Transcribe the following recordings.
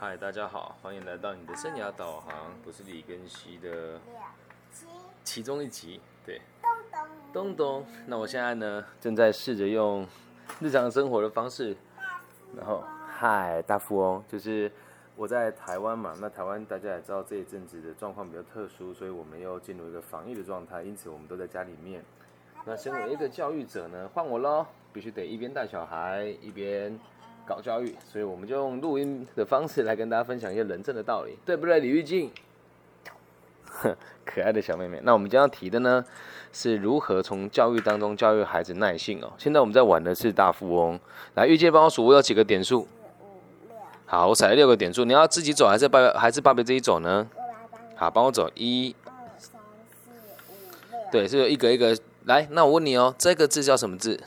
嗨，大家好，欢迎来到你的生涯导航，我是李根熙的其中一集。对，咚咚东东。那我现在呢，正在试着用日常生活的方式，然后嗨，大富翁，就是我在台湾嘛。那台湾大家也知道这一阵子的状况比较特殊，所以我们又进入一个防疫的状态，因此我们都在家里面。那身为一个教育者呢，换我喽，必须得一边带小孩一边搞教育，所以我们就用录音的方式来跟大家分享一些人生的道理，对不对，李玉静？哼，可爱的小妹妹。那我们今天要提的呢，是如何从教育当中教育孩子耐性哦。现在我们在玩的是大富翁，来，玉姐帮我数，我有几个点数？五六，好，我踩了六个点数，你要自己走还是爸还是爸爸自己走呢？好，帮我走一，二三四五六。对，是有一格一格来。那我问你哦，这个字叫什么字？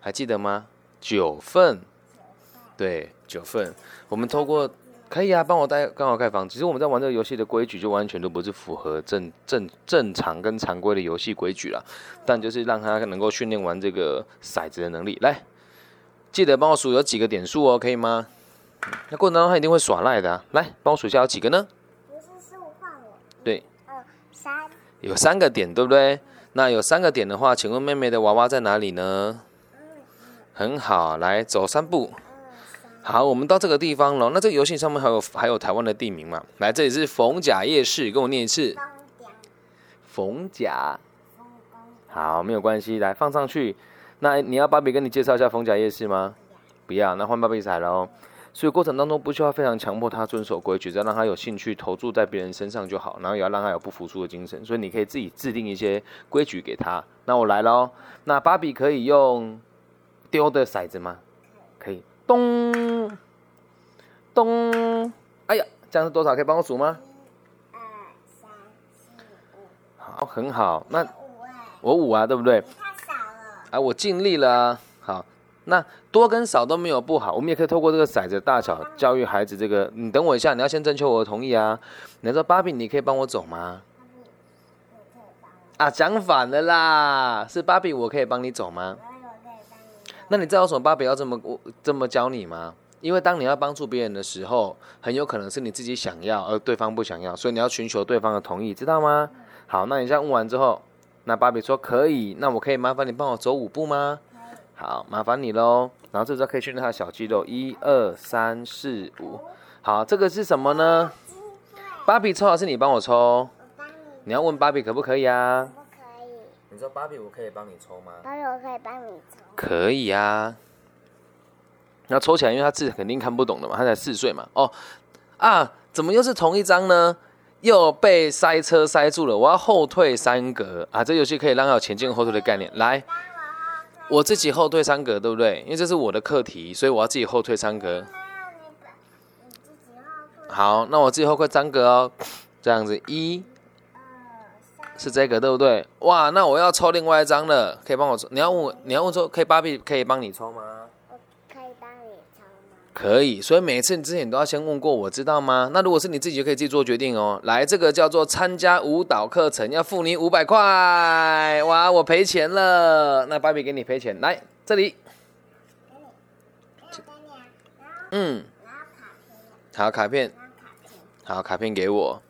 还记得吗？九份。对，九份。我们透过可以啊，帮我带刚好盖房。其实我们在玩这个游戏的规矩，就完全都不是符合正正正常跟常规的游戏规矩了。但就是让他能够训练完这个骰子的能力。来，记得帮我数有几个点数哦，可以吗？那过程当中他一定会耍赖的、啊。来，帮我数一下有几个呢？不是是我换我。对，二三有三个点，对不对？那有三个点的话，请问妹妹的娃娃在哪里呢？很好，来走三步。好，我们到这个地方了。那这个游戏上面还有还有台湾的地名嘛？来，这里是逢甲夜市，跟我念一次。逢甲，好，没有关系，来放上去。那你要芭比跟你介绍一下逢甲夜市吗？不要，那换芭比彩喽。所以过程当中不需要非常强迫他遵守规矩，只要让他有兴趣投注在别人身上就好，然后也要让他有不服输的精神。所以你可以自己制定一些规矩给他。那我来喽。那芭比可以用丢的骰子吗？可以。咚咚，哎呀，这样是多少？可以帮我数吗？一二三四五。好，很好。那我五啊，对不对？太少了。啊，我尽力了啊。好，那多跟少都没有不好，我们也可以透过这个骰子的大小教育孩子。这个，你等我一下，你要先征求我的同意啊。你说芭比，你可以帮我走吗？啊，讲反了啦，是芭比，我可以帮你走吗？那你知道为什么芭比要这么我这么教你吗？因为当你要帮助别人的时候，很有可能是你自己想要，而对方不想要，所以你要寻求对方的同意，知道吗？好，那你这样问完之后，那芭比说可以，那我可以麻烦你帮我走五步吗？好，麻烦你喽。然后这时候可以训练他的小肌肉，一二三四五。好，这个是什么呢？芭比抽还是你帮我抽？你要问芭比可不可以啊？你说芭比，我可以帮你抽吗？芭比，我可以帮你抽。可以啊。那抽起来，因为他字肯定看不懂的嘛，他才四岁嘛。哦，啊，怎么又是同一张呢？又被塞车塞住了，我要后退三格啊！这游戏可以让他有前进后退的概念。来，我自己后退三格，对不对？因为这是我的课题，所以我要自己后退三格。好，那我自己后退三格哦，这样子一。是这个，对不对？哇，那我要抽另外一张了，可以帮我抽？你要问我，你要问说，可以芭比可以帮你抽吗？我可以帮你抽吗？可以，所以每次你之前都要先问过我，知道吗？那如果是你自己，就可以自己做决定哦。来，这个叫做参加舞蹈课程，要付你五百块。哇，我赔钱了。那芭比给你赔钱，来这里。嗯，好，卡片。好，卡片给我。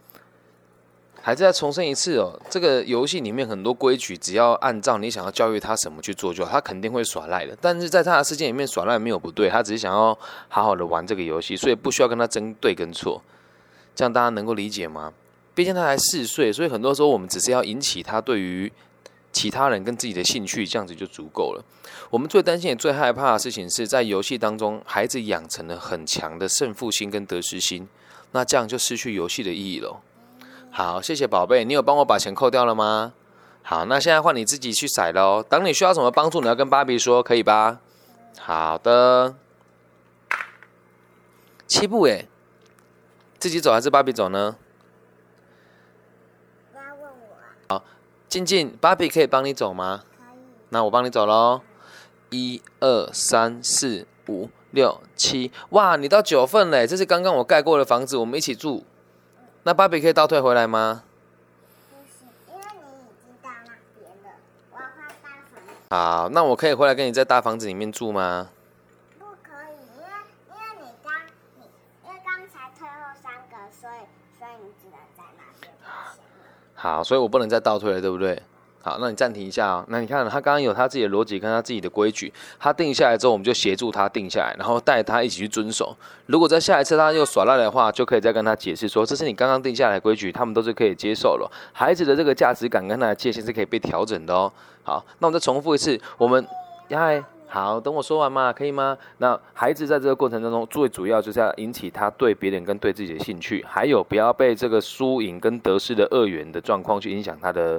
还是再重申一次哦，这个游戏里面很多规矩，只要按照你想要教育他什么去做就好，他肯定会耍赖的。但是在他的世界里面耍赖没有不对，他只是想要好好的玩这个游戏，所以不需要跟他争对跟错。这样大家能够理解吗？毕竟他才四岁，所以很多时候我们只是要引起他对于其他人跟自己的兴趣，这样子就足够了。我们最担心也最害怕的事情是在游戏当中，孩子养成了很强的胜负心跟得失心，那这样就失去游戏的意义了。好，谢谢宝贝，你有帮我把钱扣掉了吗？好，那现在换你自己去骰喽。当你需要什么帮助，你要跟芭比说，可以吧？好的。七步诶，自己走还是芭比走呢？不要问我好。静静，芭比可以帮你走吗？那我帮你走喽。一二三四五六七，哇，你到九份嘞！这是刚刚我盖过的房子，我们一起住。那芭比可以倒退回来吗？不行因为你已经到那边了我要换大房子。好那我可以回来跟你在大房子里面住吗？不可以因为因为你刚你因为刚才退后三个所以所以你只能在那边。好所以我不能再倒退了对不对？好，那你暂停一下哦。那你看，他刚刚有他自己的逻辑跟他自己的规矩，他定下来之后，我们就协助他定下来，然后带他一起去遵守。如果在下一次他又耍赖的话，就可以再跟他解释说，这是你刚刚定下来的规矩，他们都是可以接受了。孩子的这个价值感跟他的界限是可以被调整的哦。好，那我再重复一次，我们嗨，好，等我说完嘛，可以吗？那孩子在这个过程当中，最主要就是要引起他对别人跟对自己的兴趣，还有不要被这个输赢跟得失的二元的状况去影响他的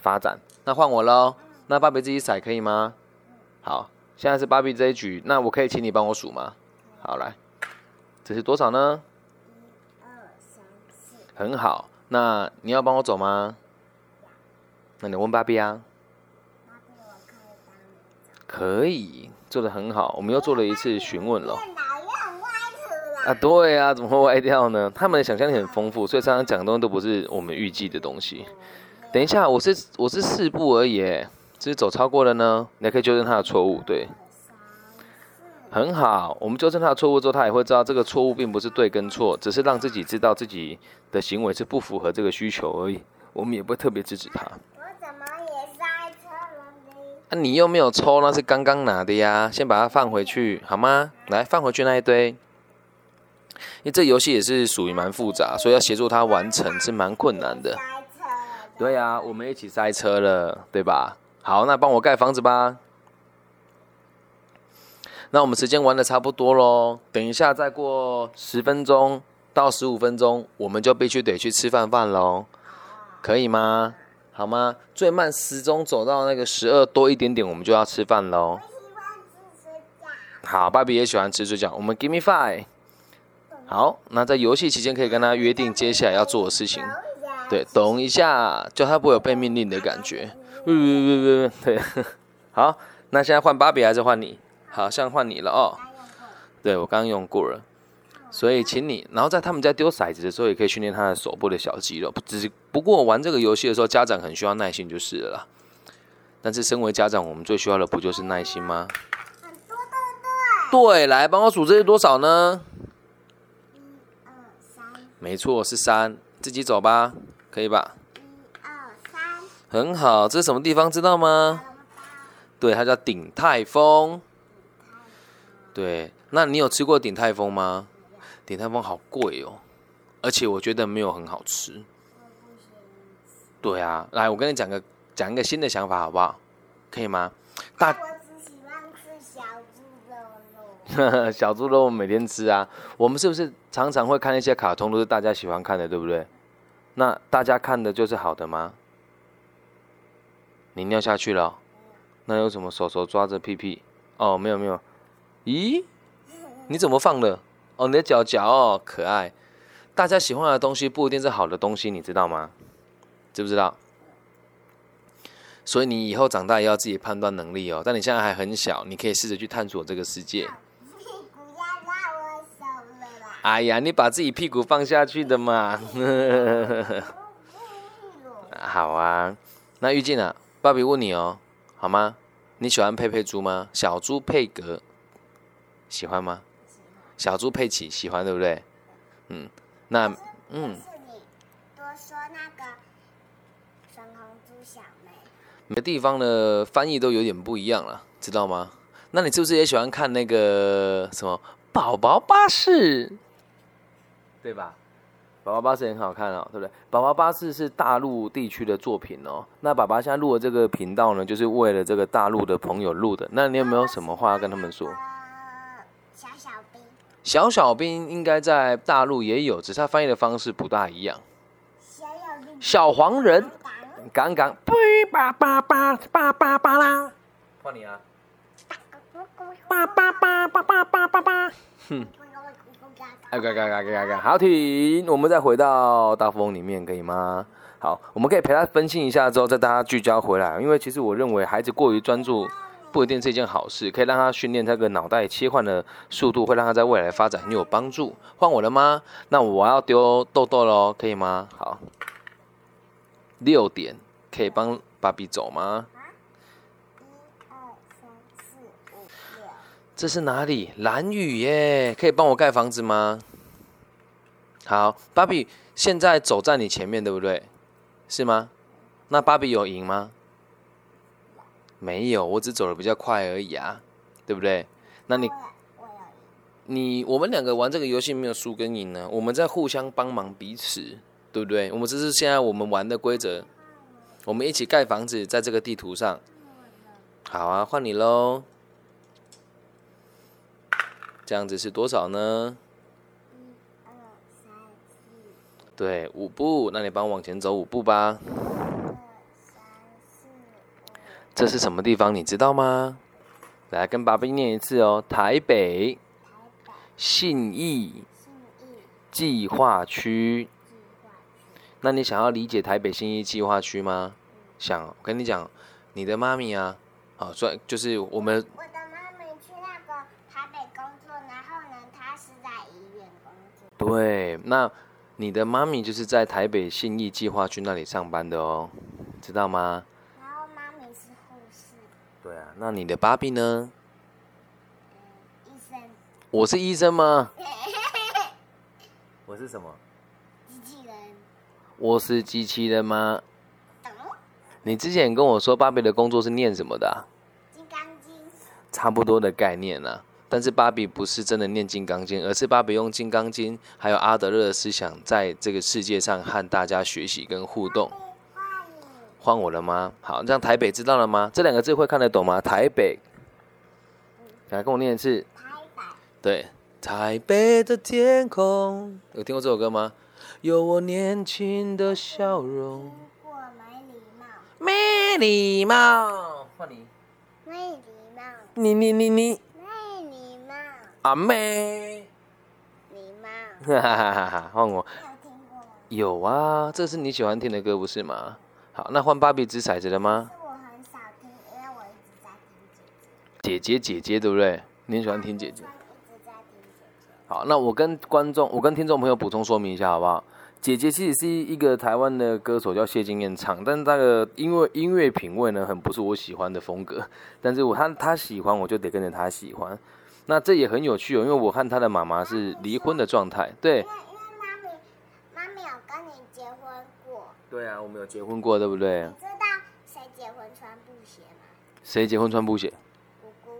发展。那换我喽，那芭比自己骰可以吗？好，现在是芭比这一局，那我可以请你帮我数吗？好，来，这是多少呢？一二三四，很好，那你要帮我走吗？那你问芭比啊。可以。做的很好。我们又做了一次询问了。电脑又很歪图了。啊，对啊，怎么会歪掉呢？他们的想象力很丰富，所以常常讲的东西都不是我们预计的东西。等一下，我是我是四步而已，耶，只是走超过了呢。你还可以纠正他的错误，对，很好。我们纠正他的错误之后，他也会知道这个错误并不是对跟错，只是让自己知道自己的行为是不符合这个需求而已。我们也不会特别制止他。我怎么也塞车了呢？啊，你又没有抽，那是刚刚拿的呀，先把它放回去好吗？来，放回去那一堆。因为这游戏也是属于蛮复杂，所以要协助他完成是蛮困难的。对呀、我们一起塞车了，对吧？好，那帮我盖房子吧。那我们时间玩的差不多喽，等一下再过十分钟到十五分钟，我们就必须得去吃饭饭喽，可以吗？好吗？最慢时钟走到那个十二多一点点，我们就要吃饭喽。我喜欢吃水饺。好，芭比也喜欢吃水饺，我们 give me five。好，那在游戏期间可以跟他约定接下来要做的事情。对，懂一下，就他不会有被命令的感觉。嗯，对，好，那现在换芭比还是换你？好像换你了哦。对，我刚刚用过了，所以请你，然后在他们在丢骰子的时候，也可以训练他的手部的小肌肉。只不过玩这个游戏的时候，家长很需要耐心就是了。但是身为家长，我们最需要的不就是耐心吗？很多对对？对，来帮我数这是多少呢？一二三，没错，是三，自己走吧，可以吧？一二三，很好，这是什么地方知道吗？对，它叫鼎泰丰。对，那你有吃过鼎泰丰吗？鼎泰丰好贵哦，而且我觉得没有很好吃。对啊，来，我跟你讲个讲一个新的想法好不好？可以吗？大我只喜欢吃小猪肉肉。小猪肉我们每天吃啊，我们是不是常常会看一些卡通，都是大家喜欢看的，对不对？那大家看的就是好的吗？你尿下去了、那有什么手手抓着屁屁？哦，没有没有。咦，你怎么放的？哦，你的脚脚哦，可爱。大家喜欢的东西不一定是好的东西，你知道吗？知不知道？所以你以后长大也要自己判断能力哦。但你现在还很小，你可以试着去探索这个世界。哎呀，你把自己屁股放下去的嘛。好啊，那玉静啊，爸比问你哦，好吗？你喜欢佩佩猪吗？小猪佩格喜欢吗？小猪佩奇喜欢对不对？嗯，那嗯，每个地方的翻译都有点不一样了，知道吗？那你是不是也喜欢看那个什么宝宝巴士？对吧？宝宝巴士很好看哦，对不对？宝宝巴士是大陆地区的作品哦。那爸爸现在录的这个频道呢，就是为了这个大陆的朋友录的。那你有没有什么话要跟他们说？呃，小小兵，小小兵应该在大陆也有，只是他翻译的方式不大一样。小小兵，小黄人，当刚刚，哔叭叭叭叭叭叭啦，换你啊！叭叭叭叭叭叭叭叭。哼，哎，嘎嘎嘎嘎嘎嘎，好停，我们再回到大富翁里面，可以吗？好，我们可以陪他分析一下之后，再大家聚焦回来。因为其实我认为孩子过于专注，不一定是一件好事，可以让他训练这个脑袋切换的速度，会让他在未来发展很有帮助。换我了吗？那我要丢豆豆喽，可以吗？好，六点可以帮芭比走吗？一二三四五六，这是哪里？蓝雨耶，可以帮我盖房子吗？好，芭比现在走在你前面，对不对？是吗？那芭比有赢吗？没有，我只走的比较快而已啊，对不对？那你你我们两个玩这个游戏没有输跟赢呢，我们在互相帮忙彼此，对不对？我们这是现在我们玩的规则，我们一起盖房子在这个地图上。好啊，换你喽。这样子是多少呢？一二三四对，五步。那你帮我往前走五步吧。二三四五这是什么地方？你知道吗？来跟爸比念一次哦。台北信义信义计划区。那你想要理解台北信义计划区吗？想，跟你讲，你的妈咪啊，啊，算就是我们我的妈咪去那个台北工作，然后呢，她是在医院工作。对，那你的妈咪就是在台北信义计划区那里上班的哦，知道吗？然后妈咪是护士，对啊，那你的芭比呢？嗯，医生，我是医生吗？我是什么？机器人，我是机器人吗？懂？你之前跟我说芭比的工作是念什么的、啊？金刚经，差不多的概念啊。但是芭比不是真的念《金刚经》，而是芭比用《金刚经》还有阿德勒的思想，在这个世界上和大家学习跟互动。换我了吗？好，这样台北知道了吗？这两个字会看得懂吗？台北，来跟我念一次。台北，对，台北的天空，有听过这首歌吗？有我年轻的笑容，如果没礼貌，没礼貌。换你，没礼貌，你你你你，阿妹，礼貌，哈哈哈哈哈，换我。有啊，这是你喜欢听的歌不是吗？好，那换芭比掷骰子了吗？我很少听，因为我一直在听姐姐。姐姐姐姐对不对？你很喜欢听姐姐。姐姐。好，那我跟观众，我跟听众朋友补充说明一下好不好？姐姐其实是一个台湾的歌手，叫谢金燕唱，但是那个因为音乐品味呢，很不是我喜欢的风格，但是我他他喜欢，我就得跟着他喜欢。那这也很有趣哦，因为我和他的妈妈是离婚的状态。对因，为因为妈咪妈咪有跟你结婚过，对啊，我们有结婚过，对不对？你知道谁结婚穿布鞋吗？谁结婚穿布鞋？姑姑。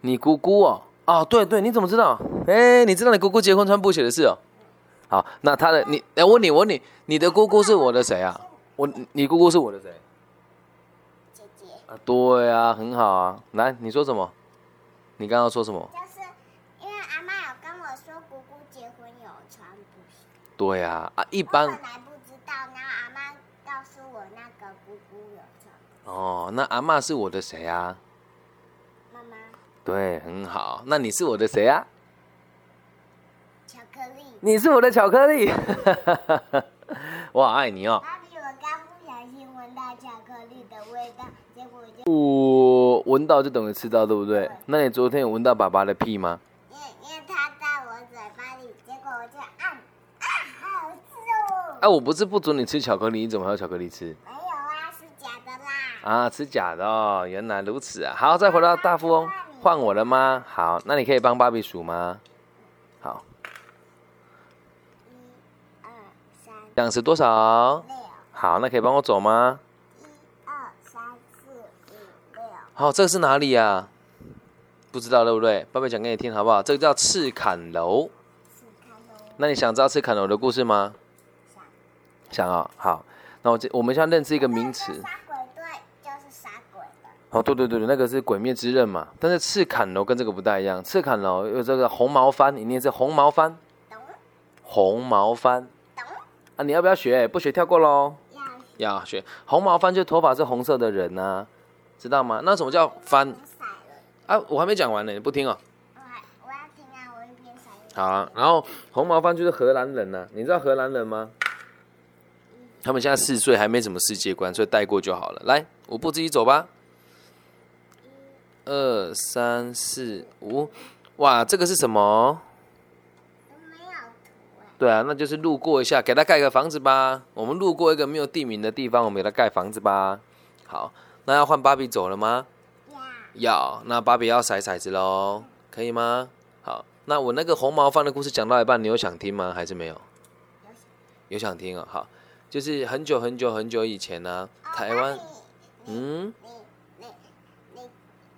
你姑姑哦，哦，对对，你怎么知道？哎，你知道你姑姑结婚穿布鞋的事哦？好，那他的你，哎，我问你，我问你，你的姑姑是我的谁啊？我，你姑姑是我的谁？姐姐，啊，对啊，很好啊。来，你说什么？你刚刚说什么？就是因为阿妈有跟我说姑姑结婚有穿对啊，啊，一我般本来不知道，然后阿妈告诉我那个姑姑有穿。哦，那阿嬷是我的谁啊？妈妈，对，很好。那你是我的谁啊？巧克力。你是我的巧克力，我好爱你哦。芭比，我刚不小心闻到巧克力的味道，我闻到就等于吃到，对不对？那你昨天有闻到爸爸的屁吗？因为因为它在我嘴巴里，结果我就按啊，好吃哦。哎、我不是不准你吃巧克力，你怎么还有巧克力吃？没有啊，是假的啦。啊，吃假的哦，原来如此啊！好，再回到大富翁，换我了吗？好，那你可以帮芭比数吗？好，一二三这样是多少？六，好，那可以帮我走吗？一二三四五六，好，这个是哪里呀、不知道对不对？爸爸讲给你听好不好？这个叫赤坎楼。那你想知道赤坎楼的故事吗？想想啊、好，那我这我们现在认识一个名词。杀鬼队就是杀鬼的，哦，对对对对，那个是《鬼灭之刃》嘛。但是赤坎楼跟这个不太一样，赤坎楼有这个红毛番，你念是红毛番，懂红毛番懂？啊，你要不要学？不学跳过喽。要要学红毛番，就是头发是红色的人呐、知道吗？那什么叫番红色了。啊？我还没讲完呢，你不听哦。我还我要听啊，我一边闪一边好啊，然后红毛番就是荷兰人呐、你知道荷兰人吗？他们现在四岁，还没什么世界观，所以带过就好了。来，五步自己走吧。二三四五，哇，这个是什么？都没有。对啊，那就是路过一下，给他盖个房子吧。我们路过一个没有地名的地方，我们给他盖房子吧。好，那要换芭比走了吗？要，那芭比要骰骰子喽，可以吗？好，那我那个红毛方的故事讲到一半，你有想听吗？还是没有？有想听哦。好，就是很久很久很久以前呢、哦台湾嗯，你你你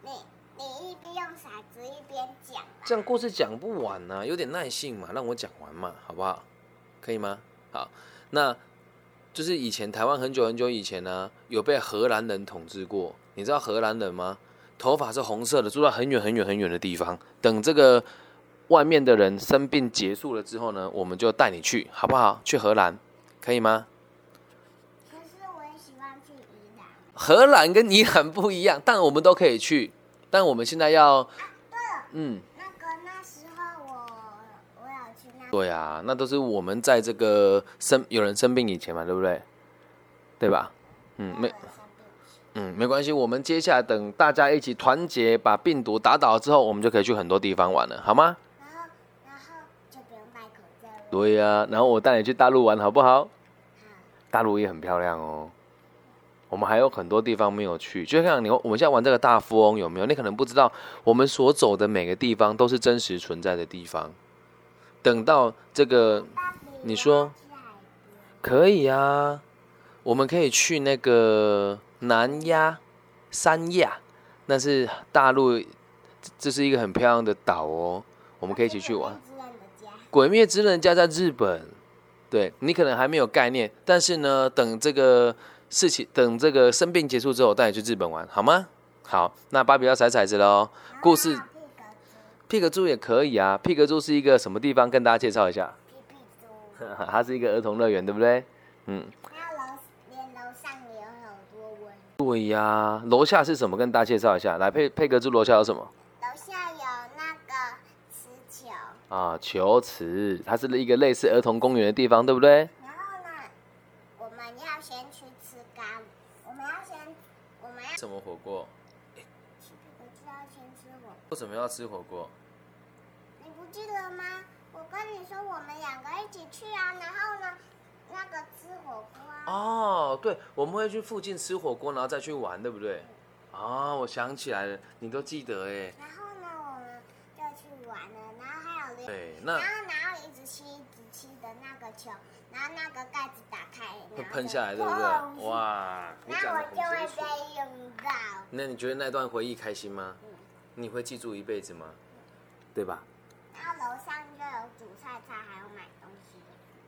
你你一边用骰子一边讲吧。这样故事讲不完呢、有点耐性嘛，让我讲完嘛，好不好？可以吗？好，那就是以前台湾很久很久以前呢、有被荷兰人统治过。你知道荷兰人吗？头发是红色的，住在很远很远很远的地方。等这个外面的人生病结束了之后呢，我们就带你去，好不好？去荷兰，可以吗？可是我也喜欢去宜兰。荷兰跟宜兰不一样，但我们都可以去。但我们现在要，对了，嗯，那个那时候我我有去那。对啊，那都是我们在这个生有人生病以前嘛，对不对？对吧？嗯，没，嗯，没关系。我们接下来等大家一起团结，把病毒打倒之后，我们就可以去很多地方玩了，好吗？然后然后就不用戴口罩了。对呀、然后我带你去大陆玩，好不好？好，大陆也很漂亮哦。我们还有很多地方没有去，就像你，我们现在玩这个大富翁有没有？你可能不知道，我们所走的每个地方都是真实存在的地方。等到这个你说可以啊，我们可以去那个南亚、三亚，那是大陆，这这是一个很漂亮的岛哦，我们可以一起去玩。鬼灭之刃家在日本，对你可能还没有概念，但是呢，等这个事情，等这个生病结束之后，我带你去日本玩，好吗？好，那芭比要踩骰子喽。故事皮格猪也可以啊，皮格猪是一个什么地方？跟大家介绍一下，屁屁猪，它是一个儿童乐园，对不对？嗯，还有楼连楼上也有好多温。对呀、楼下是什么？跟大家介绍一下。来，佩佩格猪楼下有什么？楼下有那个磁球，啊，球池，它是一个类似儿童公园的地方，对不对？然后呢，我们要先去吃咖喱，我们要先，我们要什么火锅？吃屁格猪要先吃火为什么要吃火锅？记得吗？我跟你说，我们两个一起去啊，然后呢，那个吃火锅啊。哦，对，我们会去附近吃火锅，然后再去玩，对不对？哦，我想起来了，你都记得哎。然后呢，我们就去玩了，然后还有，对，那然后然后一直吸一直吸的那个球，然后那个盖子打开，会喷下来，对不砰对？哇，你讲的那我就会。被用到。那你觉得那段回忆开心吗？你会记住一辈子吗？对吧？楼上就有煮菜菜，还有买东西。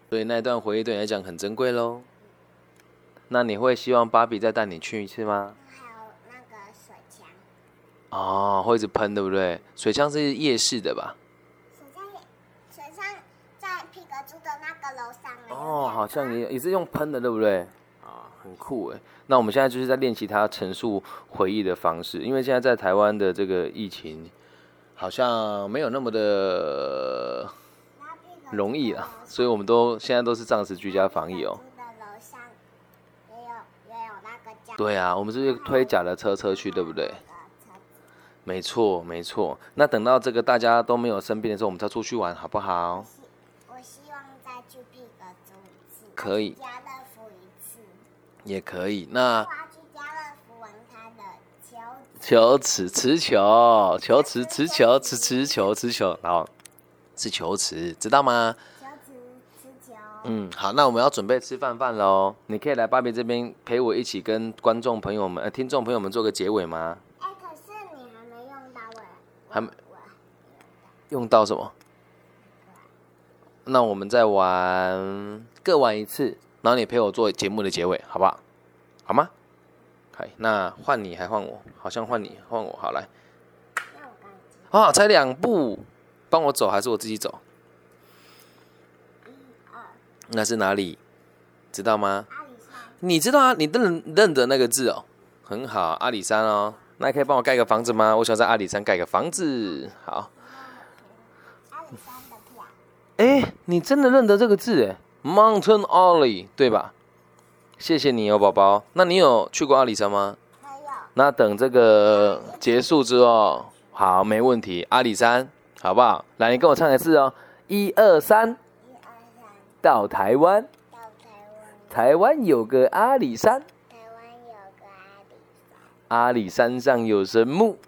所以那段回忆对你来讲很珍贵喽。那你会希望芭比再带你去一次吗？还有那个水枪，哦，会一直喷，对不对？水枪是夜市的吧？水枪也水枪在皮革猪的那个楼上哦，好像也也是用喷的，对不对？啊，很酷哎。那我们现在就是在练习他陈述回忆的方式，因为现在在台湾的这个疫情好像没有那么的容易啊，所以我们都现在都是暂时居家防疫哦。对啊，我们是推假的车车去，对不对？没错，没错。那等到这个大家都没有生病的时候，我们再出去玩，好不好？我希望再去皮革猪一次，可以家乐福一次。也可以。那我要去家乐福玩它的球球池、池球、球池、池球、池池球、池球，然后是球池，知道吗？球池吃球。嗯，好，那我们要准备吃饭饭喽。你可以来芭比这边陪我一起跟观众朋友们、呃听众朋友们做个结尾吗？哎、可是你还没用到哎、我还没用到什么？那我们再玩各玩一次，然后你陪我做节目的结尾，好不好？好吗？嗨，那换你还换我？好像换你换我，好来那我刚记啊，才两步，帮我走还是我自己走？一二那是哪里？知道吗？阿里山你知道啊？你认认得那个字哦，很好，阿里山哦。那你可以帮我盖个房子吗？我想在阿里山盖个房子。好，阿里山的票，哎，你真的认得这个字哎，Mountain Ollie 对吧？谢谢你哦，宝宝。那你有去过阿里山吗？没有那等这个结束之后，好，没问题。阿里山，好不好？来，你跟我唱一次哦，一二三，一二三到台湾，到台湾，台湾有个阿里山，台湾有个阿里山，阿里山上有神木。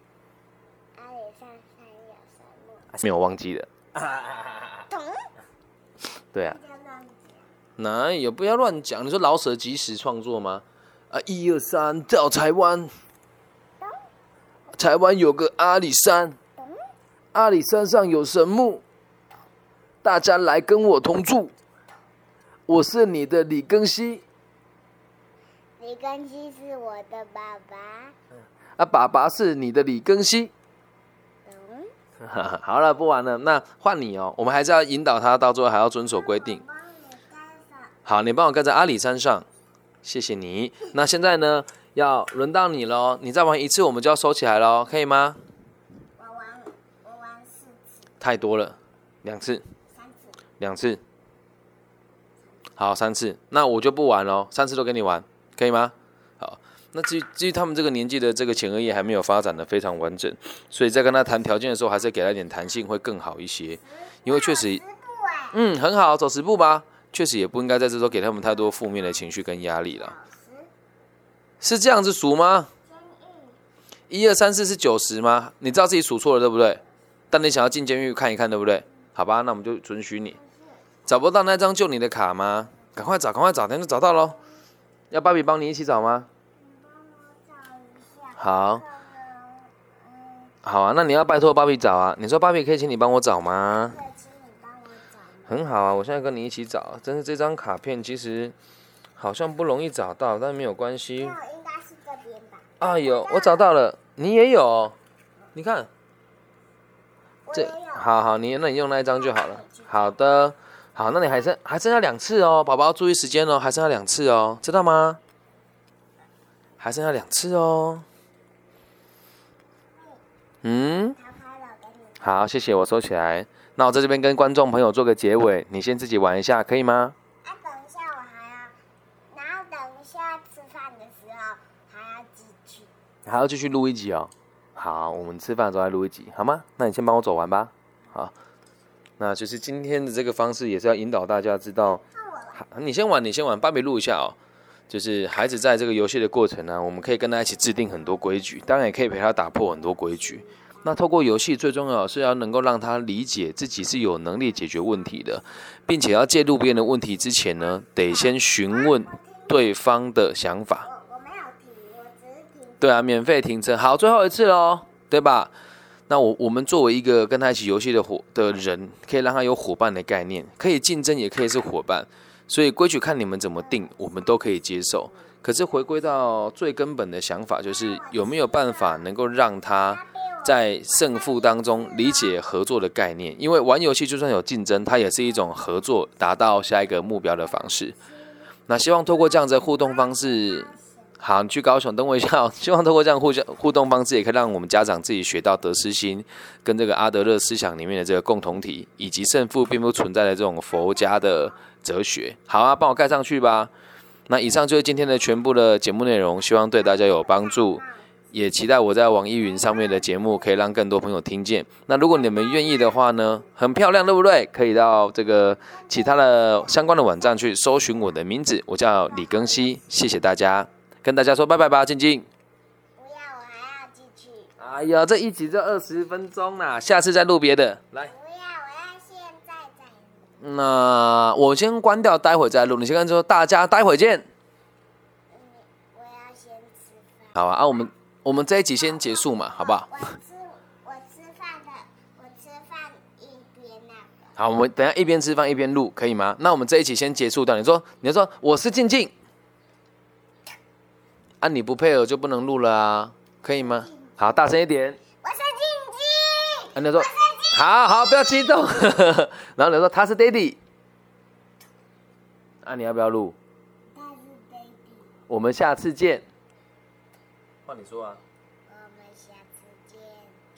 阿里山山有神木，没有忘记了。懂？对啊，哪有不要乱讲？你说老舍即时创作吗？啊，一二三，到台湾，台湾有个阿里山，阿里山上有神木，大家来跟我同住。我是你的李庚希，李根基是我的爸爸，啊，爸爸是你的李庚希。好了，不玩了，那换你哦。我们还是要引导他，到最后还要遵守规定。好，你帮我盖在阿里山上，谢谢你。那现在呢，要轮到你喽。你再玩一次，我们就要收起来喽，可以吗？我玩，我玩四次、太多了，两次，三次。两次。好，三次，那我就不玩喽，三次都跟你玩，可以吗？好，那至于至于他们这个年纪的这个前额叶还没有发展的非常完整，所以在跟他谈条件的时候，还是给他一点弹性会更好一些，因为确实嗯，很好，走十步吧。确实也不应该在这时候给他们太多负面的情绪跟压力了。是这样子数吗？一二三四是九十吗？你知道自己数错了对不对？但你想要进监狱看一看对不对？好吧，那我们就准许你。找不到那张救你的卡吗？赶快找，赶快找，等下就找到喽。要芭比帮你一起找吗？好，好啊，那你要拜托芭比找啊。你说芭比可以请你帮我找吗？很好啊，我现在跟你一起找。但是这张卡片其实好像不容易找到，但没有关系。应该是这边吧。啊，有，我找到了，你也有哦，你看，这。好好，你那你用那一张就好了。好的，好，那你还剩还剩下两次哦，宝宝注意时间哦，还剩下两次哦，知道吗？还剩下两次哦。嗯。好，谢谢，我收起来。那我在这边跟观众朋友做个结尾，你先自己玩一下，可以吗？啊，等一下我还要，然后等一下吃饭的时候还要继续。还要继续录一集哦。好，我们吃饭的时候再录一集，好吗？那你先帮我走完吧。好，那就是今天的这个方式也是要引导大家知道，你先玩，你先玩，芭比录一下哦。就是孩子在这个游戏的过程呢，我们可以跟他一起制定很多规矩，当然也可以陪他打破很多规矩。那透过游戏，最重要是要能够让他理解自己是有能力解决问题的，并且要介入别人的问题之前呢，得先询问对方的想法。我我没有停，我只是停。对啊，免费停车，好，最后一次喽，对吧？那我我们作为一个跟他一起游戏的伙的人，可以让他有伙伴的概念，可以竞争，也可以是伙伴。所以规矩看你们怎么定，我们都可以接受。可是回归到最根本的想法，就是有没有办法能够让他在胜负当中理解合作的概念？因为玩游戏就算有竞争，它也是一种合作，达到下一个目标的方式。那希望透过这样的互动方式，好，你去高雄等我一下、哦。希望透过这样互相互动方式，也可以让我们家长自己学到得失心，跟这个阿德勒思想里面的这个共同体，以及胜负并不存在的这种佛家的哲学。好啊，帮我盖上去吧。那以上就是今天的全部的节目内容，希望对大家有帮助。也期待我在网易云上面的节目可以让更多朋友听见。那如果你们愿意的话呢，很漂亮，对不对？可以到这个其他的相关的网站去搜寻我的名字，我叫李庚希。谢谢大家，跟大家说拜拜吧，静静。不要，我还要继续。哎呀，这一集就二十分钟啦，下次再录别的。来，不要，我要现在再录。那我先关掉，待会再录。你先跟说大家待会见。嗯，我要先吃饭。好啊，啊，我们我们这一集先结束嘛，好不好？我吃我吃饭的，我吃饭一边那个。好，我们等一下一边吃饭一边录，可以吗？那我们这一集先结束掉。你说，你就说我是静静，啊，你不配合就不能录了啊，可以吗？好，大声一点。我是静静。啊，你就说，好好，不要激动。然后你说他是 Daddy，啊，你要不要录？他是 baby。我们下次见。换你说啊。